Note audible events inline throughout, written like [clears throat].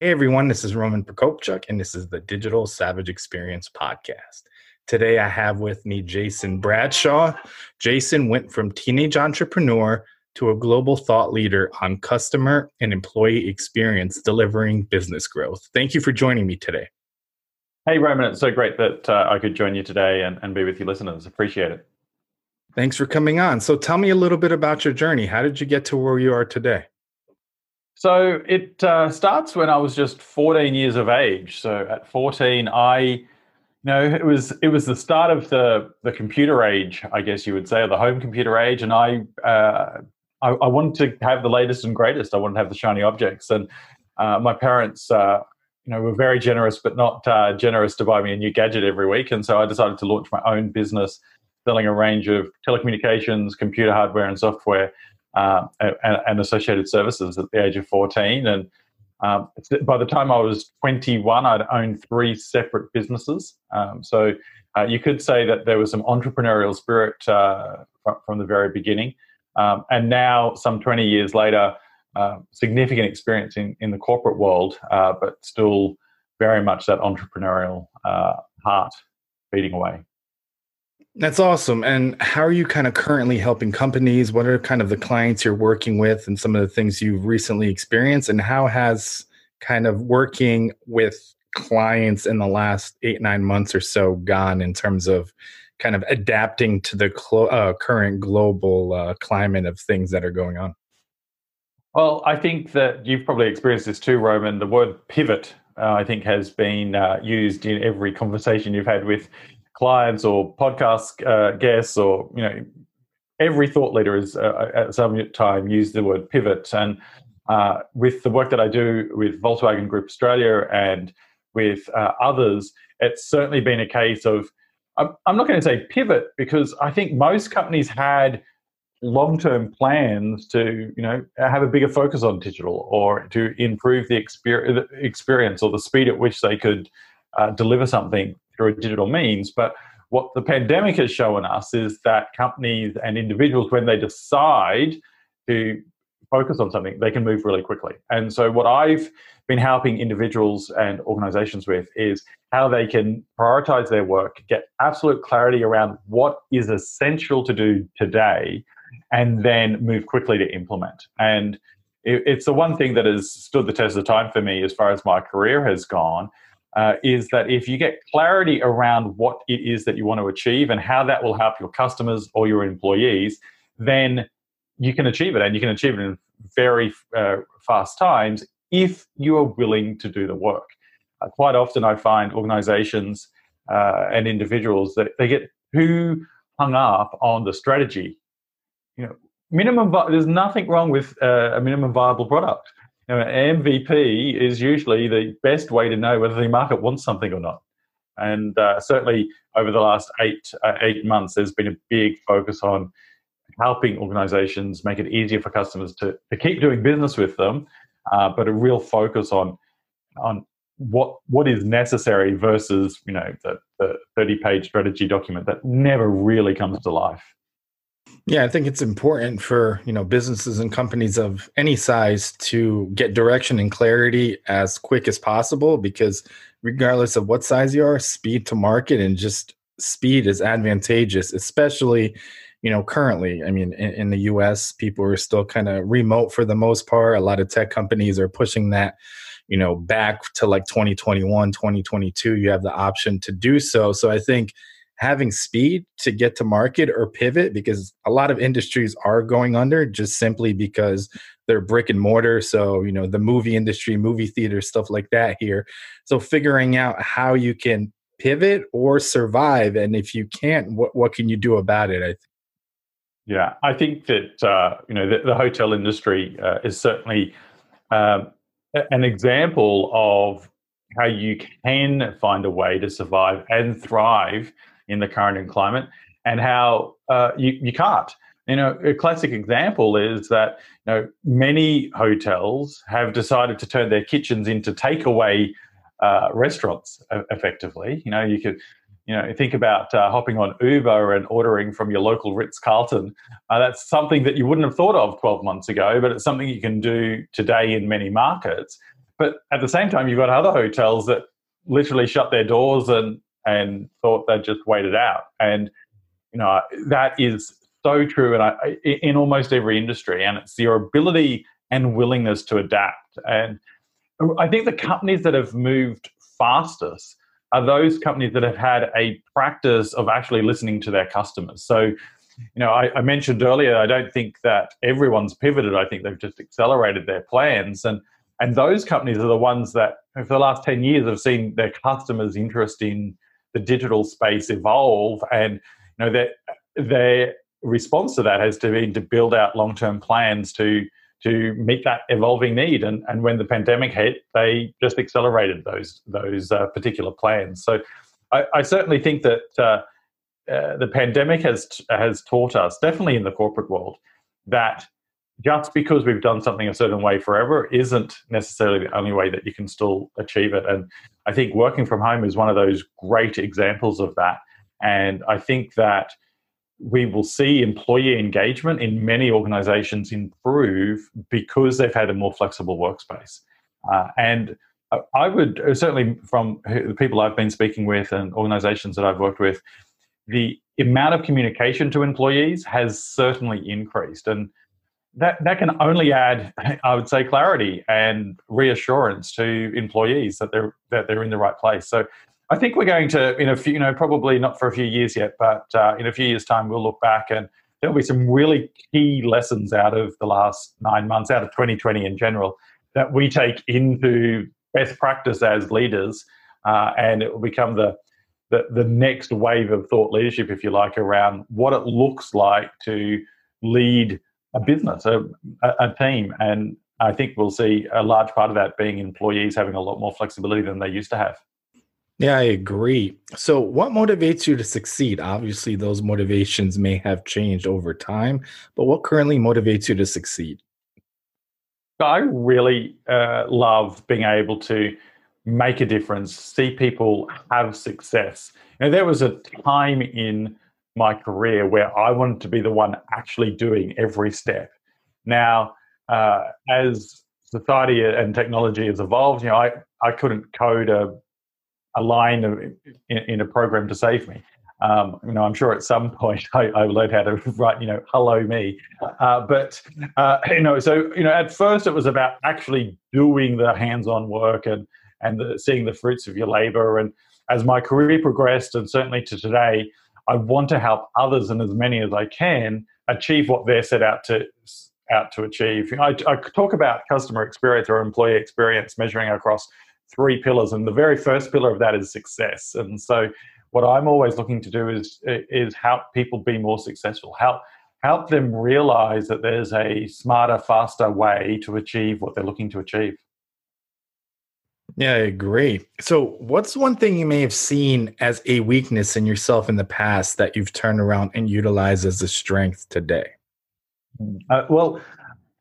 Hey everyone, this is Roman Prokopchuk, and this is the Digital Savage Experience Podcast. Today I have with me Jason Bradshaw. Jason went from teenage entrepreneur to a global thought leader on customer and employee experience delivering business growth. Thank you for joining me today. Hey Roman, it's so great that uh, I could join you today and, and be with you listeners. Appreciate it. Thanks for coming on. So tell me a little bit about your journey. How did you get to where you are today? So it uh, starts when I was just 14 years of age. So at 14, I, you know, it was it was the start of the the computer age, I guess you would say, or the home computer age, and I uh, I, I, wanted to have the latest and greatest. I wanted to have the shiny objects, and uh, my parents. Uh, you know, were very generous, but not uh, generous to buy me a new gadget every week. And so I decided to launch my own business, selling a range of telecommunications, computer hardware, and software uh, and, associated services at the age of 14. And um, by the time I was 21, I'd owned three separate businesses. Um, so uh, you could say that there was some entrepreneurial spirit uh, from, the very beginning. Um, and now, some 20 years later, uh, significant experience in, in the corporate world, uh, but still very much that entrepreneurial uh, heart beating away. That's awesome. And how are you kind of currently helping companies? What are kind of the clients you're working with and some of the things you've recently experienced? And how has kind of working with clients in the last eight, nine months or so gone in terms of kind of adapting to the clo- uh, current global uh, climate of things that are going on? Well, I think that you've probably experienced this too, Roman. The word pivot, uh, I think, has been uh, used in every conversation you've had with clients or podcast uh, guests or you know every thought leader is uh, at some time used the word pivot. And uh, with the work that I do with Volkswagen Group Australia and with uh, others, it's certainly been a case of I'm, I'm not going to say pivot because I think most companies had long-term plans to you know have a bigger focus on digital or to improve the experience or the speed at which they could uh, deliver something through a digital means. But what the pandemic has shown us is that companies and individuals, when they decide to focus on something, they can move really quickly. And so, what I've been helping individuals and organizations with is how they can prioritize their work, get absolute clarity around what is essential to do today, and then move quickly to implement. And it's the one thing that has stood the test of time for me as far as my career has gone uh, is that if you get clarity around what it is that you want to achieve and how that will help your customers or your employees, then you can achieve it and you can achieve it in very uh, fast times if you are willing to do the work. Uh, quite often, I find organizations uh, and individuals that they get too hung up on the strategy. You know, minimum. There's nothing wrong with uh, a minimum viable product know, MVP is usually the best way to know whether the market wants something or not. And uh, certainly over the last eight uh, eight months, there's been a big focus on helping organizations make it easier for customers to, to keep doing business with them, uh, but a real focus on on what what is necessary versus you know the, the 30 page strategy document that never really comes to life. Yeah, I think it's important for, you know, businesses and companies of any size to get direction and clarity as quick as possible because regardless of what size you are, speed to market and just speed is advantageous, especially, you know, currently. I mean, in, in the US, people are still kind of remote for the most part. A lot of tech companies are pushing that you know back to like 2021 2022 you have the option to do so so i think having speed to get to market or pivot because a lot of industries are going under just simply because they're brick and mortar. So you know the movie industry movie theater stuff like that here. So figuring out how you can pivot or survive and if you can't what, what can you do about it i think yeah i think that uh, you know the, the hotel industry uh, is certainly um, an example of how you can find a way to survive and thrive in the current climate, and how uh, you, you can't. You know, a classic example is that you know many hotels have decided to turn their kitchens into takeaway uh, restaurants. Effectively, you know, you could you know, think about uh, hopping on Uber and ordering from your local Ritz Carlton. Uh, that's something that you wouldn't have thought of 12 months ago, but it's something you can do today in many markets. But at the same time, you've got other hotels that literally shut their doors and and thought they'd just wait it out. And you know that is so true, and in almost every industry. And it's your ability and willingness to adapt. And I think the companies that have moved fastest are those companies that have had a practice of actually listening to their customers. So, you know, I, I, mentioned earlier, I don't think that everyone's pivoted. I think they've just accelerated their plans. And and those companies are the ones that for the last 10 years have seen their customers' interest in the digital space evolve. And you know, that their response to that has to be to build out long-term plans to to meet that evolving need. And, and when the pandemic hit, they just accelerated those those uh, particular plans. So I, I, certainly think that uh, uh, the pandemic has has taught us, definitely in the corporate world, that just because we've done something a certain way forever isn't necessarily the only way that you can still achieve it. And I think working from home is one of those great examples of that. And I think that we will see employee engagement in many organizations improve because they've had a more flexible workspace. Uh, and I would uh, certainly, from the people I've been speaking with and organizations that I've worked with, the amount of communication to employees has certainly increased. And that, that can only add, I would say, clarity and reassurance to employees that they're that they're in the right place. So I think we're going to, in a few, you know, probably not for a few years yet, but uh, in a few years' time, we'll look back and there'll be some really key lessons out of the last nine months, out of 2020 in general, that we take into best practice as leaders, uh, and it will become the, the the next wave of thought leadership, if you like, around what it looks like to lead a business, a, a team, and I think we'll see a large part of that being employees having a lot more flexibility than they used to have. Yeah, I agree. So, what motivates you to succeed? Obviously, those motivations may have changed over time, but what currently motivates you to succeed? I really uh, love being able to make a difference, see people have success. You know, there was a time in my career where I wanted to be the one actually doing every step. Now, uh, as society and technology has evolved, you know, I, I couldn't code a a line of, in, in, a program to save me. Um, you know, I'm sure at some [laughs] point I, I learned how to write, you know, hello me. Uh, but, uh, [laughs] you know, so, you know, at first it was about actually doing the hands-on work and, and the, seeing the fruits of your labor. And as my career progressed, and certainly to today, I want to help others and as many as I can achieve what they're set out to out to achieve. I, I talk about customer experience or employee experience measuring across three pillars, and the very first pillar of that is success. And so, what I'm always looking to do is is help people be more successful. Help help them realize that there's a smarter, faster way to achieve what they're looking to achieve. Yeah, I agree. So, what's one thing you may have seen as a weakness in yourself in the past that you've turned around and utilized as a strength today? Uh, well,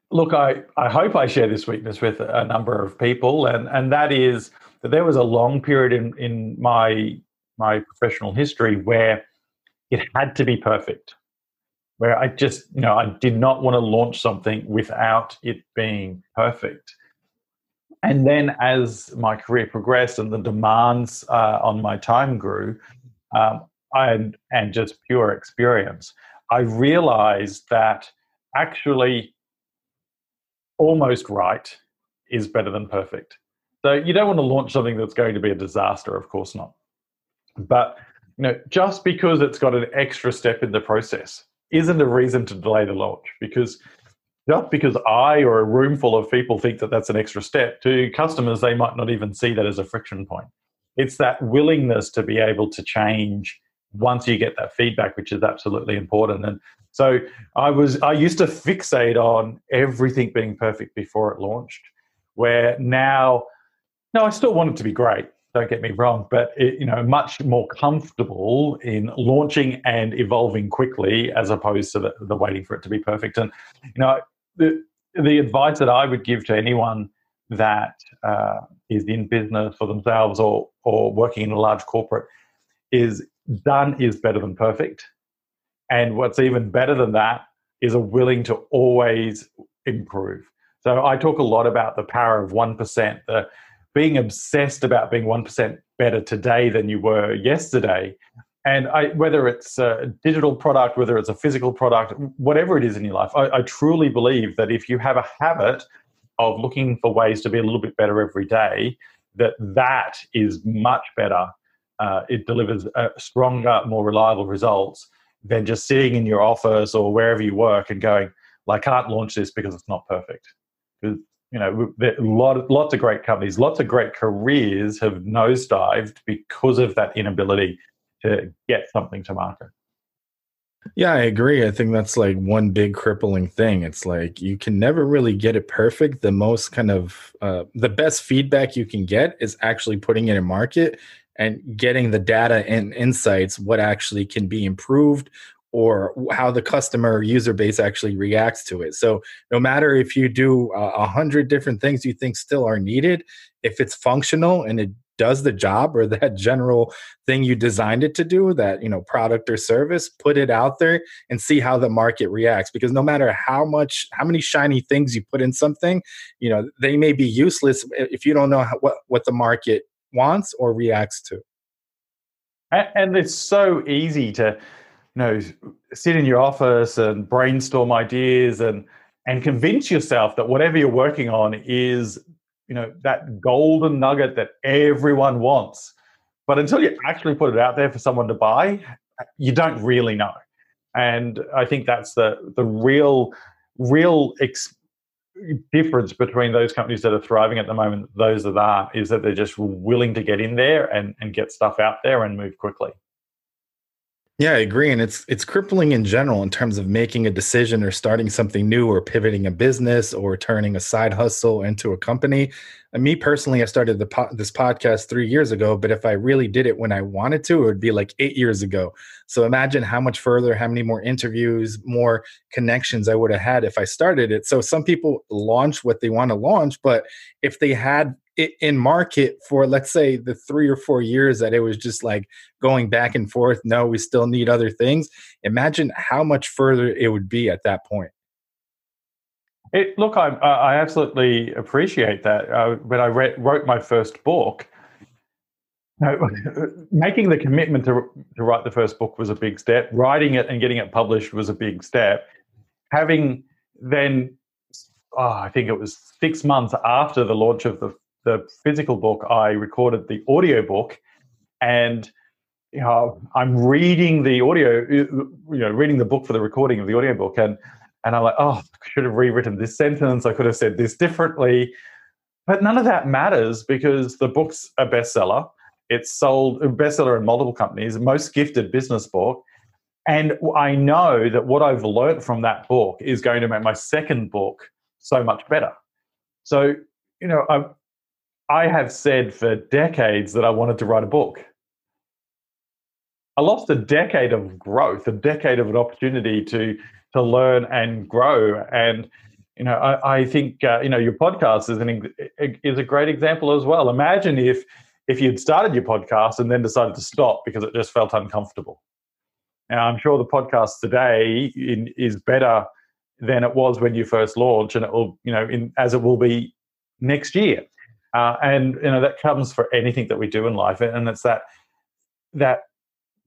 Look, I, I hope I share this weakness with a number of people, and, and that is that there was a long period in, in my my professional history where it had to be perfect, where I just, you know, I did not want to launch something without it being perfect. And then as my career progressed and the demands uh, on my time grew, um, and, and just pure experience, I realized that actually almost right is better than perfect. So you don't want to launch something that's going to be a disaster, of course not. But you know, just because it's got an extra step in the process isn't a reason to delay the launch because just because I or a room full of people think that that's an extra step, to customers, they might not even see that as a friction point. It's that willingness to be able to change once you get that feedback, which is absolutely important. And so I was I used to fixate on everything being perfect before it launched, where now no, I still want it to be great. don't get me wrong, but it, you know, much more comfortable in launching and evolving quickly as opposed to the, the waiting for it to be perfect. And you know, the the advice that I would give to anyone that uh, is in business for themselves or or working in a large corporate is done is better than perfect. And what's even better than that is a willing to always improve. So I talk a lot about the power of 1%, the being obsessed about being 1% better today than you were yesterday. And I, whether it's a digital product, whether it's a physical product, whatever it is in your life, I, I truly believe that if you have a habit of looking for ways to be a little bit better every day, that that is much better. Uh, it delivers uh, stronger, more reliable results than just sitting in your office or wherever you work and going, well, I can't launch this because it's not perfect. Because you know, lot, lots of great companies, lots of great careers have nosedived because of that inability to get something to market. Yeah, I agree. I think that's like one big crippling thing. It's like you can never really get it perfect. The most kind of uh, the best feedback you can get is actually putting it in market and getting the data and insights what actually can be improved or how the customer user base actually reacts to it. So no matter if you do a hundred different things you think still are needed, if it's functional and it does the job or that general thing you designed it to do that you know product or service put it out there and see how the market reacts. Because no matter how much how many shiny things you put in something you know they may be useless if you don't know how, what what the market wants or reacts to. And it's so easy to you know sit in your office and brainstorm ideas and and convince yourself that whatever you're working on is you know that golden nugget that everyone wants. But until you actually put it out there for someone to buy you don't really know. And i think that's the the real real ex- difference between those companies that are thriving at the moment those that are is that they're just willing to get in there and, and get stuff out there and move quickly yeah, I agree. And it's it's crippling in general in terms of making a decision or starting something new or pivoting a business or turning a side hustle into a company. And me personally, I started the po- this podcast three years ago, but if I really did it when I wanted to, it would be like eight years ago. So imagine how much further, how many more interviews, more connections I would have had if I started it. So some people launch what they want to launch, but if they had in market for let's say the three or four years that it was just like going back and forth no we still need other things imagine how much further it would be at that point. It, look I, I absolutely appreciate that uh, when i read, wrote my first book. [laughs] Making the commitment to, to write the first book was a big step. Writing it and getting it published was a big step. Having then oh, i think it was six months after the launch of the the physical book, I recorded the audio book, and you know, I'm reading the audio, uh, you know, reading the book for the recording of the audio book, and and I'm like, oh, I should have rewritten this sentence. I could have said this differently, but none of that matters because the book's a bestseller. It's sold bestseller in multiple companies, most gifted business book. And I know that what I've learned from that book is going to make my second book so much better. So, you know, I, I have said for decades that I wanted to write a book. I lost a decade of growth, a decade of an opportunity to to learn and grow. And you know, I, I think uh, you know your podcast is an is a great example as well. Imagine if if you'd started your podcast and then decided to stop because it just felt uncomfortable. Now, I'm sure the podcast today in, is better than it was when you first launched, and it will, you know, in, as it will be next year. Uh, and you know that comes for anything that we do in life, and it's that that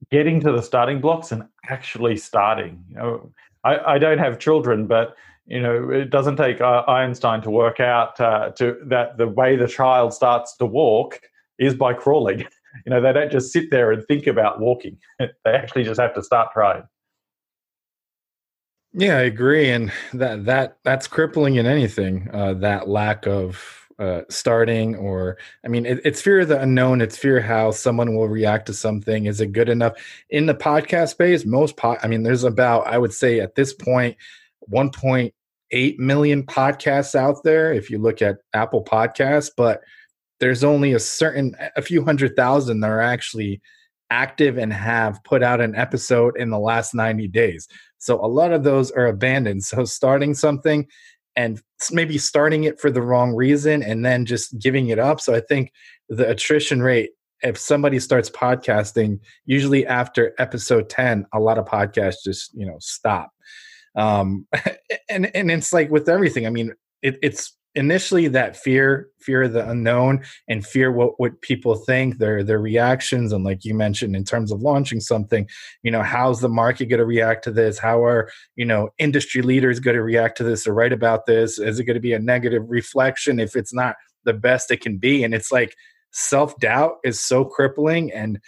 getting to the starting blocks and actually starting. You know, I, I don't have children, but you know it doesn't take uh, Einstein to work out uh, to that the way the child starts to walk is by crawling. [laughs] You know, they don't just sit there and think about walking; [laughs] they actually just have to start trying. Yeah, I agree, and that that that's crippling in anything. Uh, that lack of uh, starting or i mean it, it's fear of the unknown it's fear how someone will react to something is it good enough in the podcast space most pod i mean there's about i would say at this point 1.8 million podcasts out there if you look at apple podcasts but there's only a certain a few hundred thousand that are actually active and have put out an episode in the last 90 days. So a lot of those are abandoned. [laughs] So starting something and maybe starting it for the wrong reason and then just giving it up. So I think the attrition rate if somebody starts podcasting, usually after episode 10, a lot of podcasts just, you know, stop. Um, [laughs] and, and it's like with everything, I mean, it, it's initially that fear, fear of the unknown and fear what, what people think, their, their reactions. And like you mentioned, in terms of launching something, you know, how's the market going to react to this? How are, you know, industry leaders going to react to this or write about this? Is it going to be a negative reflection if it's not the best it can be? And it's like, self doubt is so crippling and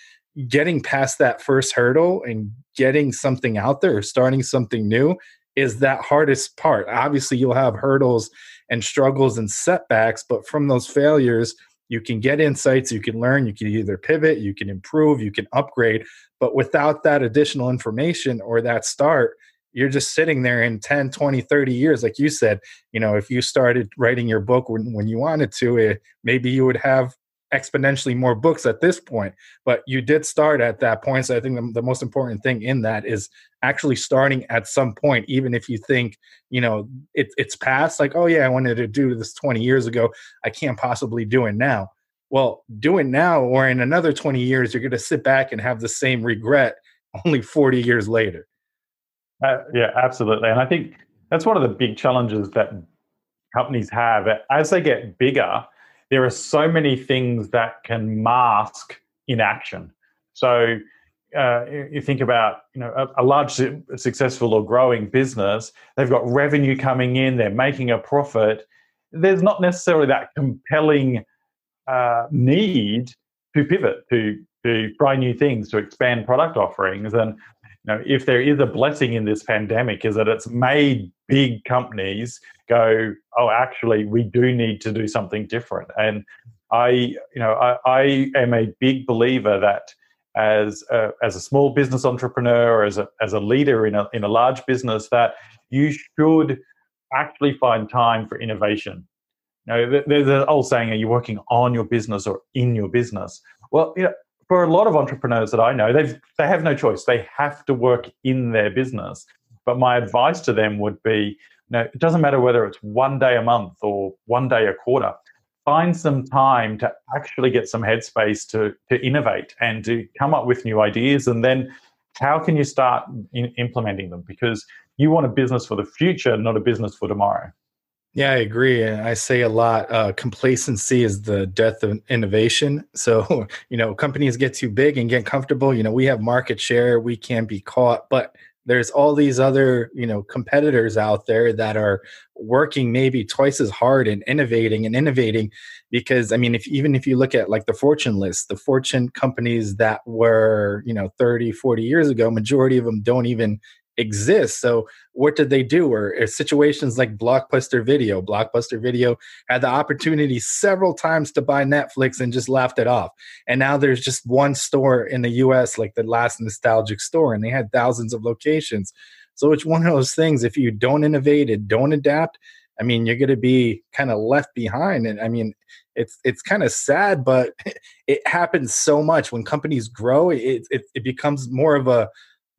getting past that first hurdle and getting something out there or starting something new is that hardest part. Obviously, you'll have hurdles and struggles and setbacks, but from those failures, you can get insights, you can learn, you can either pivot, you can improve, you can upgrade. But without that additional information or that start, you're just sitting there in 10 20 30 years like you said you know if you started writing your book when, when you wanted to it, maybe you would have exponentially more books at this point but you did start at that point. So i think the, the, most important thing in that is actually starting at some point even if you think you know it, it's past like oh yeah i wanted to do this 20 years ago. I can't possibly do it now. Well do it now or in another 20 years you're going to sit back and have the same regret [laughs] only 40 years later. Uh, yeah absolutely. And i think that's one of the big challenges that companies have. As they get bigger there are so many things that can mask inaction. So uh, you think about you know a, a, large successful or growing business they've got revenue coming in they're making a profit there's not necessarily that compelling uh, need to pivot to to try new things to expand product offerings and know, if there is a blessing in this pandemic, is that it's made big companies go, oh, actually, we do need to do something different. And I, you know, I, I am a big believer that as a, as a small business entrepreneur or as a, as a leader in a, in a large business, that you should actually find time for innovation. You know, there's an old saying, are you working on your business or in your business? Well, you know, for a lot of entrepreneurs that I know, they've they have no choice. They have to work in their business. But my advice to them would be, you know, it doesn't matter whether it's one day a month or one day a quarter. Find some time to actually get some headspace to to innovate and to come up with new ideas, and then how can you start implementing them? Because you want a business for the future, not a business for tomorrow. Yeah, I agree. I say a lot uh, complacency is the death of innovation. [laughs] So, you know, companies get too big and get comfortable. You know, we have market share, we can't be caught, but there's all these other, you know, competitors out there that are working maybe twice as hard and innovating and innovating because I mean, if even if you look at like the fortune list, the fortune companies that were, you know, 30, 40 years ago, majority of them don't even exist. So what did they do? Or uh, situations like Blockbuster Video. Blockbuster Video had the opportunity several times to buy Netflix and just laughed it off. And now there's just one store in the US, like the last nostalgic store, and they had thousands of locations. So it's one of those things. If you don't innovate and don't adapt, I mean, you're going to be kind of left behind. And I mean, it's it's kind of sad, but [laughs] it happens so much when companies grow. It, it it becomes more of a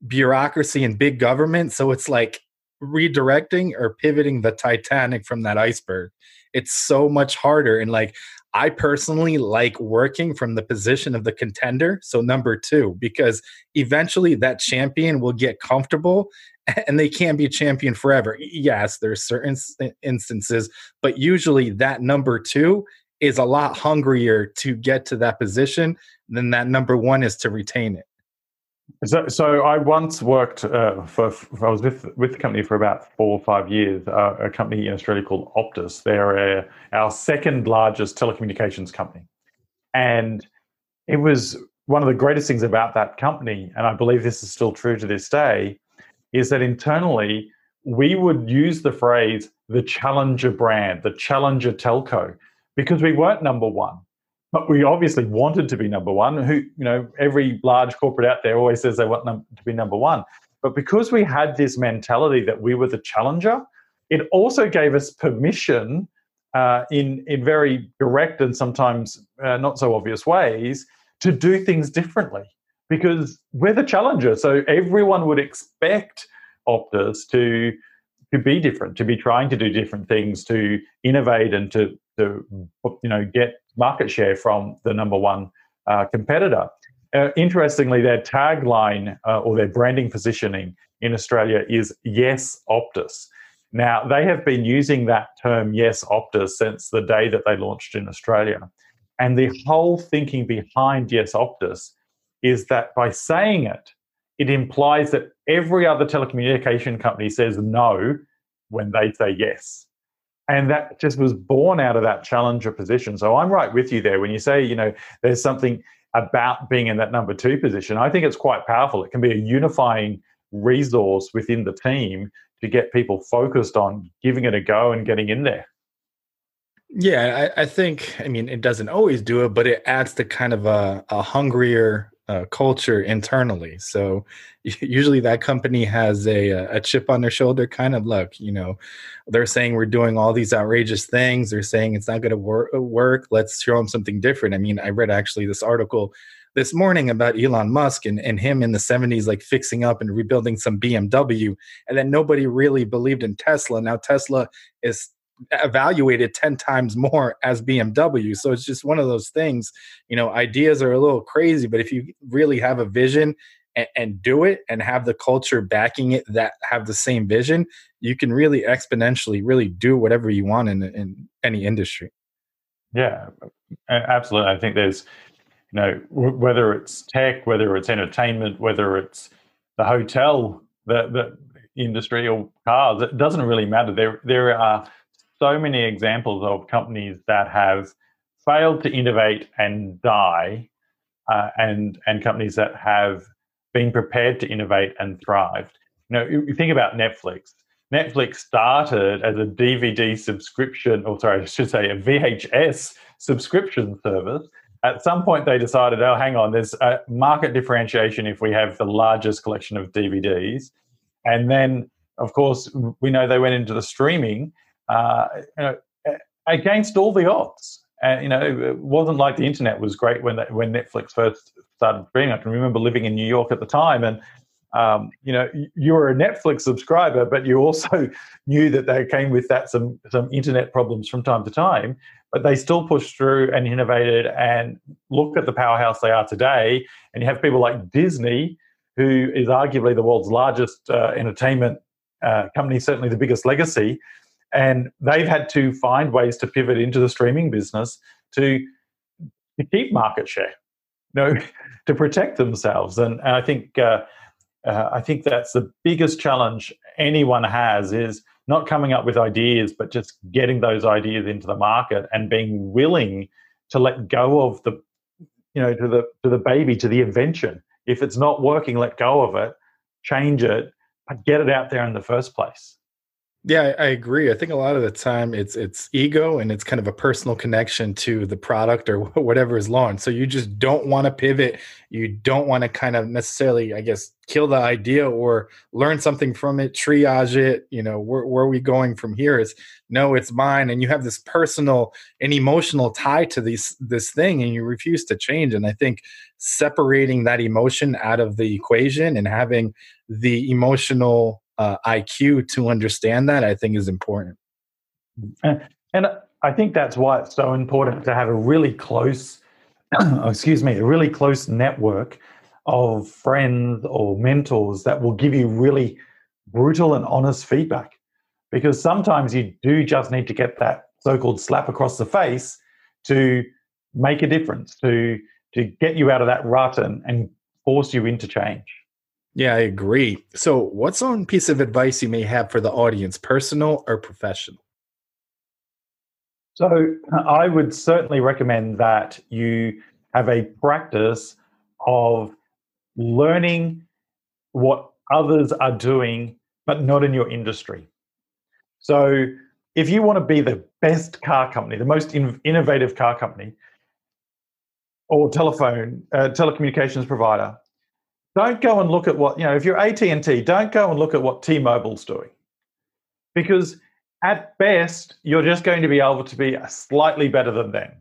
bureaucracy and big government. So it's like redirecting or pivoting the Titanic from that iceberg. It's so much harder. And like, I personally like working from the position of the contender. So, number two, because eventually that champion will get comfortable [laughs] and they can't be champion forever. Yes, there's certain instances, but usually that number two is a lot hungrier to get to that position than that number one is to retain it. So, so I once worked uh, for, I was with with the company for about four or five years. Uh, a company in Australia called Optus. They're our second largest telecommunications company, and it was one of the greatest things about that company, and I believe this is still true to this day, is that internally we would use the phrase the challenger brand, the challenger telco, because we weren't number one but we obviously wanted to be number one. Who, you know, every large corporate out there always says they want num- to be number one. But because we had this mentality that we were the challenger, it also gave us permission uh, in in very direct and sometimes uh, not so obvious ways to do things differently because we're the challenger. So everyone would expect Optus to to be different, to be trying to do different things, to innovate and to to you know get market share from the number one uh, competitor. Uh, interestingly, their tagline uh, or their branding positioning in Australia is "Yes Optus." Now they have been using that term "Yes Optus" since the day that they launched in Australia, and the whole thinking behind "Yes Optus" is that by saying it, it implies that every other telecommunication company says no when they say yes. And that just was born out of that challenger position. So I'm right with you there. When you say, you know, there's something about being in that number two position, I think it's quite powerful. It can be a unifying resource within the team to get people focused on giving it a go and getting in there. Yeah, I, I, think, I mean, it doesn't always do it, but it adds to kind of a, a hungrier uh, culture internally. So [laughs] usually that company has a a chip on their shoulder kind of look. You know, they're saying we're doing all these outrageous things. They're saying it's not going to wor- work. Let's show them something different. I mean, I read actually this article this morning about Elon Musk and, and him in the 70s, like fixing up and rebuilding some BMW. And then nobody really believed in Tesla. Now Tesla is evaluated 10 times more as BMW. So it's just one of those things, you know, ideas are a little crazy, but if you really have a vision and, and, do it and have the culture backing it that have the same vision, you can really exponentially really do whatever you want in, in any industry. Yeah, absolutely. I think there's, you know, whether it's tech, whether it's entertainment, whether it's the hotel, the, the industry or cars, it doesn't really matter. There, there are so many examples of companies that have failed to innovate and die, uh, and and companies that have been prepared to innovate and thrived. You know, you think about Netflix. Netflix started as a DVD subscription, or sorry, [laughs] I should say a VHS subscription service. At some point, they decided, oh, hang on, there's a market differentiation if we have the largest collection of DVDs. And then, of course, we know they went into the streaming uh, you know, against all the odds. And you know, it wasn't like the internet was great when that, when Netflix first started streaming. I can remember living in New York at the time, and um, you know, you were a Netflix subscriber, but you also [laughs] knew that they came with that some some internet problems from time to time. But they still pushed through and innovated, and look at the powerhouse they are today. And you have people like Disney, who is arguably the world's largest uh, entertainment uh, company, certainly the biggest legacy, and they've had to find ways to pivot into the streaming business to, to keep market share, you know, [laughs] to protect themselves. And, and I think uh, uh, I think that's the biggest challenge anyone has is not coming up with ideas, but just getting those ideas into the market and being willing to let go of the, you know, to the to the baby, to the invention. If it's not working, let go of it, change it, but get it out there in the first place. Yeah, I agree. I think a lot of the time it's it's ego and it's kind of a personal connection to the product or [laughs] whatever is launched. So you just don't want to pivot. You don't want to kind of necessarily, I guess, kill the idea or learn something from it, triage it. You know, where, where are we going from here? Is no, it's mine, and you have this personal and emotional tie to these this thing, and you refuse to change. And I think separating that emotion out of the equation and having the emotional uh, IQ to understand that, I think is important. And, I think that's why it's so important to have a really close, [clears throat] excuse me, a really close network of friends or mentors that will give you really brutal and honest feedback. Because sometimes you do just need to get that so-called slap across the face to make a difference, to to get you out of that rut and, and force you into change. Yeah, I agree. So, what's one piece of advice you may have for the audience, personal or professional? So, I would certainly recommend that you have a practice of learning what others are doing, but not in your industry. So, if you want to be the best car company, the most in- innovative car company, or telephone uh, telecommunications provider, don't go and look at what, you know, if you're AT&T, don't go and look at what T-Mobile's doing. Because at best, you're just going to be able to be slightly better than them,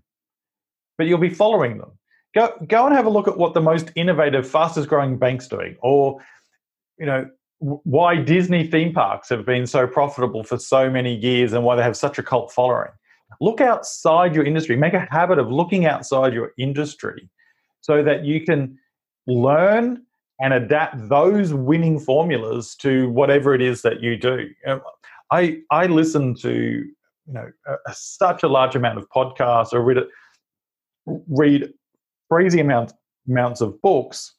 but you'll be following them. Go, go and have a look at what the most innovative, fastest growing bank's doing, or you know why Disney theme parks have been so profitable for so many years and why they have such a cult following. Look outside your industry. Make a habit of looking outside your industry so that you can learn and adapt those winning formulas to whatever it is that you do. Um, I I listen to you know a, such a large amount of podcasts or read read crazy amounts amounts of books,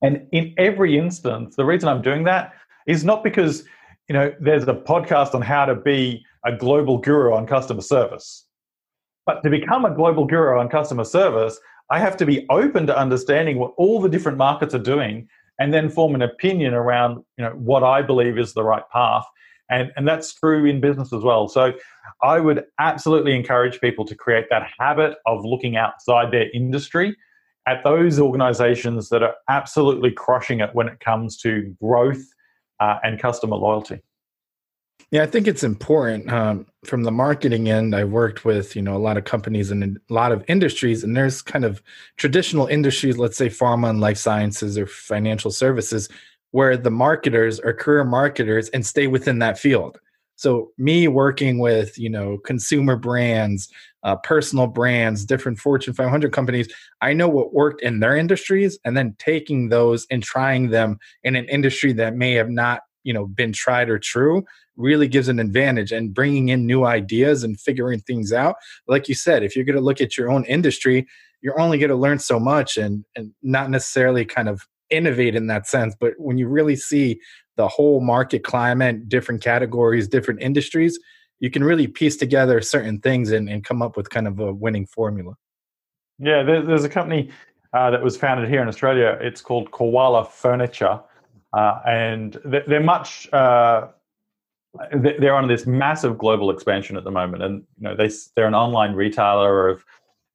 and in every instance, the reason I'm doing that is not because you know there's a podcast on how to be a global guru on customer service, but to become a global guru on customer service, I have to be open to understanding what all the different markets are doing and then form an opinion around you know what I believe is the right path. And, and that's true in business as well. So I would absolutely encourage people to create that habit of looking outside their industry at those organizations that are absolutely crushing it when it comes to growth uh, and customer loyalty. Yeah, I think it's important. Um, from the marketing end, I worked with you know a lot of companies and a lot of industries, and there's kind of traditional industries, let's say pharma and life sciences or financial services, where the marketers are career marketers and stay within that field. So me working with you know consumer brands, uh, personal brands, different Fortune 500 companies, I know what worked in their industries, and then taking those and trying them in an industry that may have not you know been tried or true really gives an advantage and bringing in new ideas and figuring things out. Like you said if you're going to look at your own industry you're only going to learn so much and and not necessarily kind of innovate in that sense but when you really see the whole market climate different categories different industries you can really piece together certain things and, and come up with kind of a winning formula. Yeah there's a company uh, that was founded here in australia. It's called koala furniture uh, and they're much uh, they're on this massive global expansion at the moment, and you know they they're an online retailer of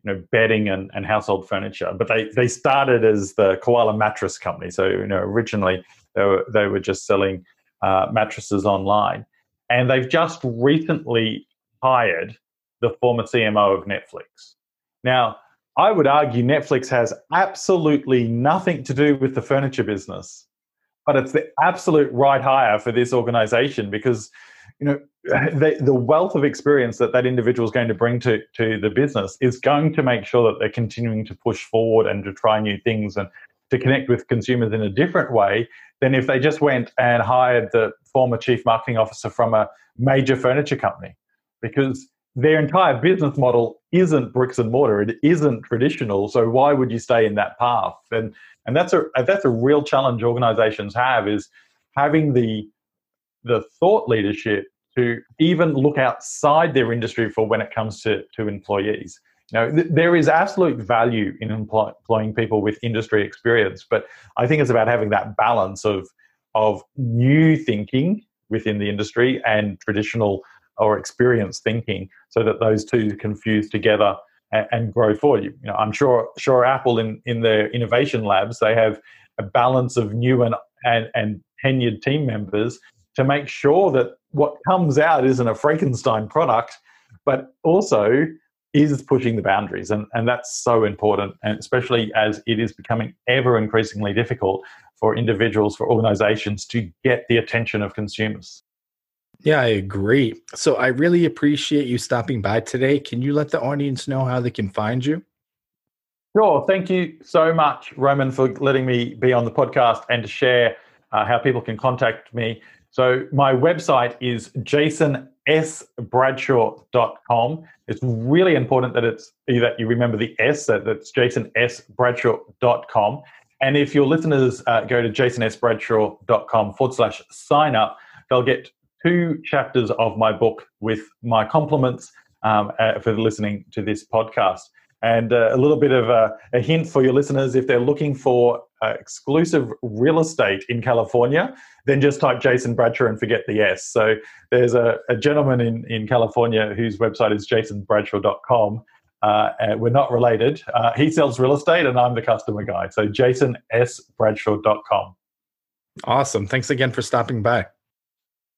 you know bedding and, and household furniture, but they they started as the koala mattress company. So you know originally they were they were just selling uh, mattresses online, and they've just recently hired the former CMO of Netflix. Now I would argue Netflix has absolutely nothing to do with the furniture business but it's the absolute right hire for this organization because you know [laughs] the, the wealth of experience that that individual is going to bring to, to the business is going to make sure that they're continuing to push forward and to try new things and to connect with consumers in a different way than if they just went and hired the former chief marketing officer from a major furniture company. Because their entire business model isn't bricks and mortar. It isn't traditional. So why would you stay in that path? And and that's a that's a real challenge organizations have is having the the thought leadership to even look outside their industry for when it comes to to employees. You know th- there is absolute value in employ- employing people with industry experience but i think it's about having that balance of of new thinking within the industry and traditional or experienced thinking so that those two can fuse together and, grow forward. You, you know, I'm sure sure Apple in in their innovation labs they have a balance of new and and, and tenured team members to make sure that what comes out isn't a Frankenstein product, but also is pushing the boundaries. And, and that's so important, and especially as it is becoming ever increasingly difficult for individuals, for organizations to get the attention of consumers. Yeah, I agree. So I really appreciate you stopping by today. Can you let the audience know how they can find you? Sure. Thank you so much, Roman, for letting me be on the podcast and to share uh, how people can contact me. So my website is jasonsbradshaw.com. It's really important that it's that you remember the S, that that's jasonsbradshaw.com. And if your listeners uh, go to jasonsbradshaw.com forward slash sign up, they'll get two chapters of my book with my compliments um, uh, for listening to this podcast. And uh, a little bit of a, a, hint for your listeners if they're looking for uh, exclusive real estate in California, then just type Jason Bradshaw and forget the S. So there's a, a gentleman in, in California whose website is jasonbradshaw.com. Uh, we're not related. Uh, he sells real estate and I'm the customer guy. So jasonsbradshaw.com. Awesome. Thanks again for stopping by.